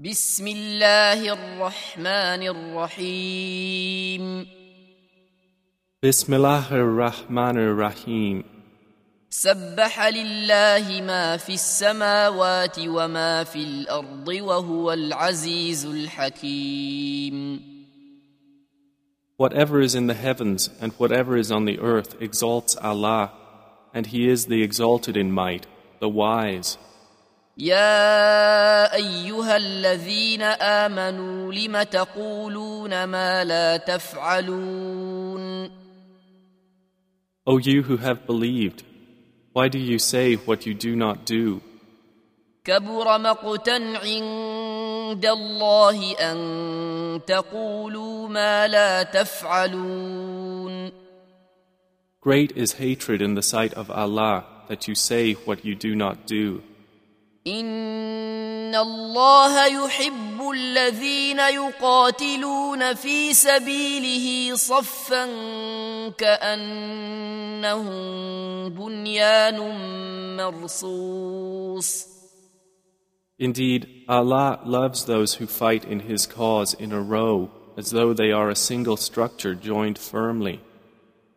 بسم الله الرحمن الرحيم Bismillah ar-Rahman ar-Rahim. سبح لله ما في السماوات وما في الارض وهو العزيز الحكيم Whatever is in the heavens and whatever is on the earth exalts Allah, and He is the exalted in might, the wise. يا ايها الذين امنوا لم تقولون ما لا تفعلون O you who have believed, why do you say what you do not do? كبر مقتا عند الله ان تقولوا ما لا تفعلون Great is hatred in the sight of Allah that you say what you do not do. ان الله يحب الذين يقاتلون في سبيله صفا كانهم بنيان مرصوص Indeed, Allah loves those who fight in His cause in a row as though they are a single structure joined firmly.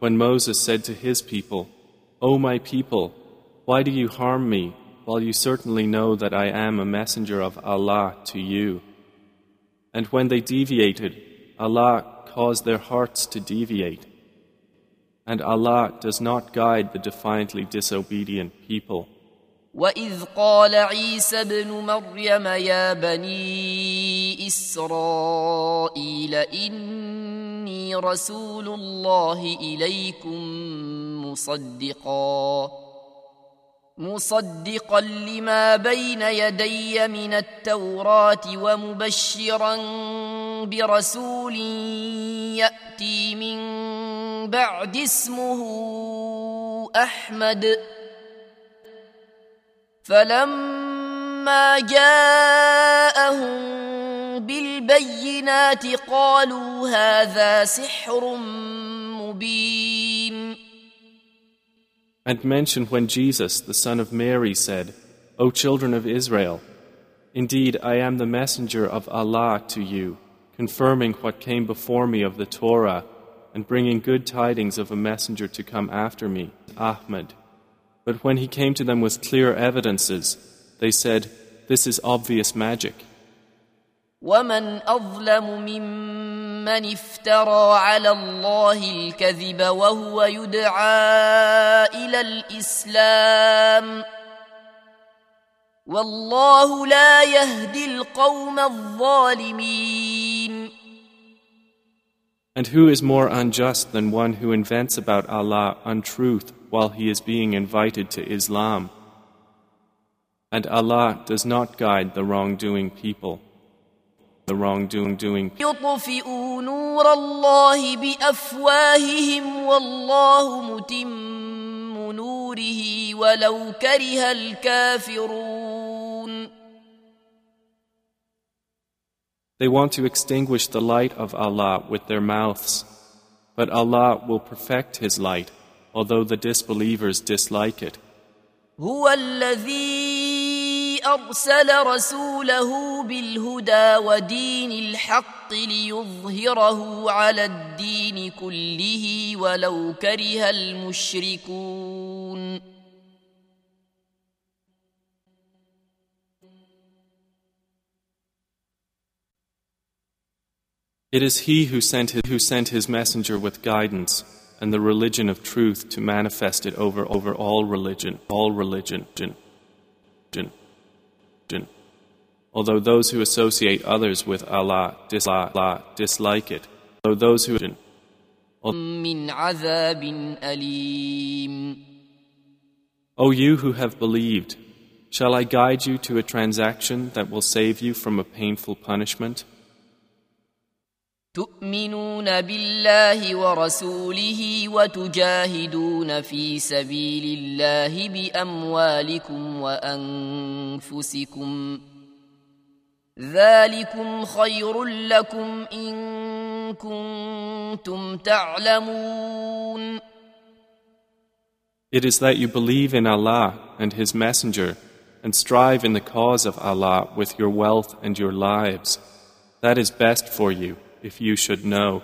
when Moses said to his people, O my people, why do you harm me, while you certainly know that I am a messenger of Allah to you? And when they deviated, Allah caused their hearts to deviate. And Allah does not guide the defiantly disobedient people. واذ قال عيسى ابن مريم يا بني اسرائيل اني رسول الله اليكم مصدقا مصدقا لما بين يدي من التوراه ومبشرا برسول ياتي من بعد اسمه احمد فلما جاءهم بالبينات قالوا هذا سحر مبين And mention when Jesus, the son of Mary, said, O children of Israel, indeed I am the messenger of Allah to you, confirming what came before me of the Torah, and bringing good tidings of a messenger to come after me, Ahmad. But when he came to them with clear evidences, they said, This is obvious magic. ومن اظلم ممن افترى على الله الكذب وهو يدعى الى الاسلام والله لا يهدي القوم الظالمين And who is more unjust than one who invents about Allah untruth while he is being invited to Islam? And Allah does not guide the wrongdoing people. The wrongdoing doing يطفئوا نور الله بافواههم والله متم نوره ولو كره الكافرون They want to extinguish the light of Allah with their mouths, but Allah will perfect His light, although the disbelievers dislike it. هو الذي ارسل رسوله بالهدى ودين الحق ليظهره على الدين كله ولو كره المشركون It is He who sent His, who sent his messenger with guidance and the religion of truth to manifest it over, over all religion, all religion, jinn, jinn, jinn. Although those who associate others with Allah, dis- Allah dislike it, though those who jinn, من عذاب أليم O you who have believed, Shall I guide you to a transaction that will save you from a painful punishment? تؤمنون بالله ورسوله وتجاهدون في سبيل الله باموالكم وانفسكم ذلكم خير لكم ان كنتم تعلمون It is that you believe in Allah and His Messenger and strive in the cause of Allah with your wealth and your lives. That is best for you. If you should know.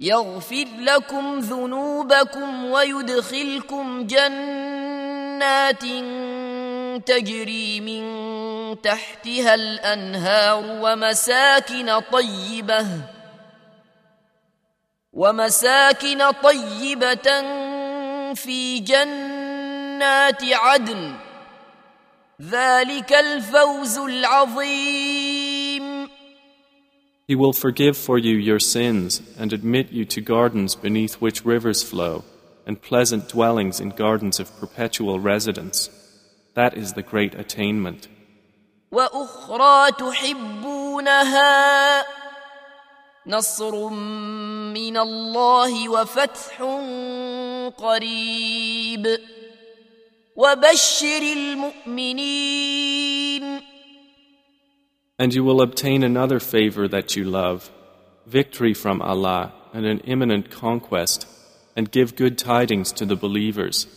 يغفر لكم ذنوبكم ويدخلكم جنات تجري من تحتها الأنهار ومساكن طيبة ومساكن طيبة في جنات عدن ذلك الفوز العظيم He will forgive for you your sins and admit you to gardens beneath which rivers flow, and pleasant dwellings in gardens of perpetual residence. That is the great attainment. وأخرى تحبونها نصر من الله وفتح قريب وبشر المؤمنين And you will obtain another favor that you love, victory from Allah and an imminent conquest, and give good tidings to the believers.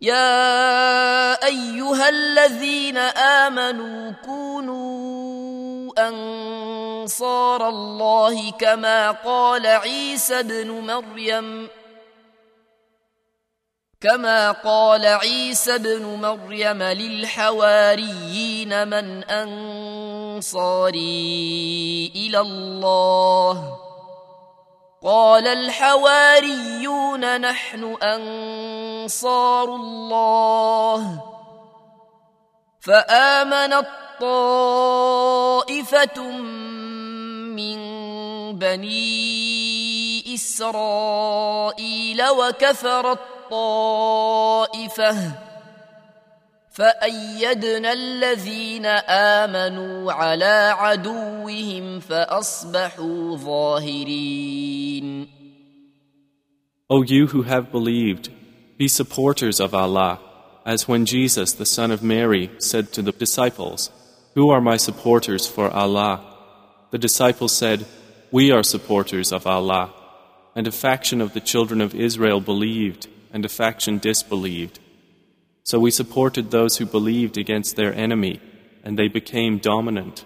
يا أيها الذين آمنوا كونوا أنصار الله كما قال عيسى بن مريم كما قال عيسى ابن مريم للحواريين من انصاري إلى الله قال الحواريون نحن انصار الله فامنت طائفه من بني اسرائيل وكفرت طائفه فايدنا الذين امنوا على عدوهم فاصبحوا ظاهرين O you who have believed, be supporters of Allah, as when Jesus, the son of Mary, said to the disciples, Who are my supporters for Allah? The disciples said, We are supporters of Allah. And a faction of the children of Israel believed, and a faction disbelieved. So we supported those who believed against their enemy, and they became dominant.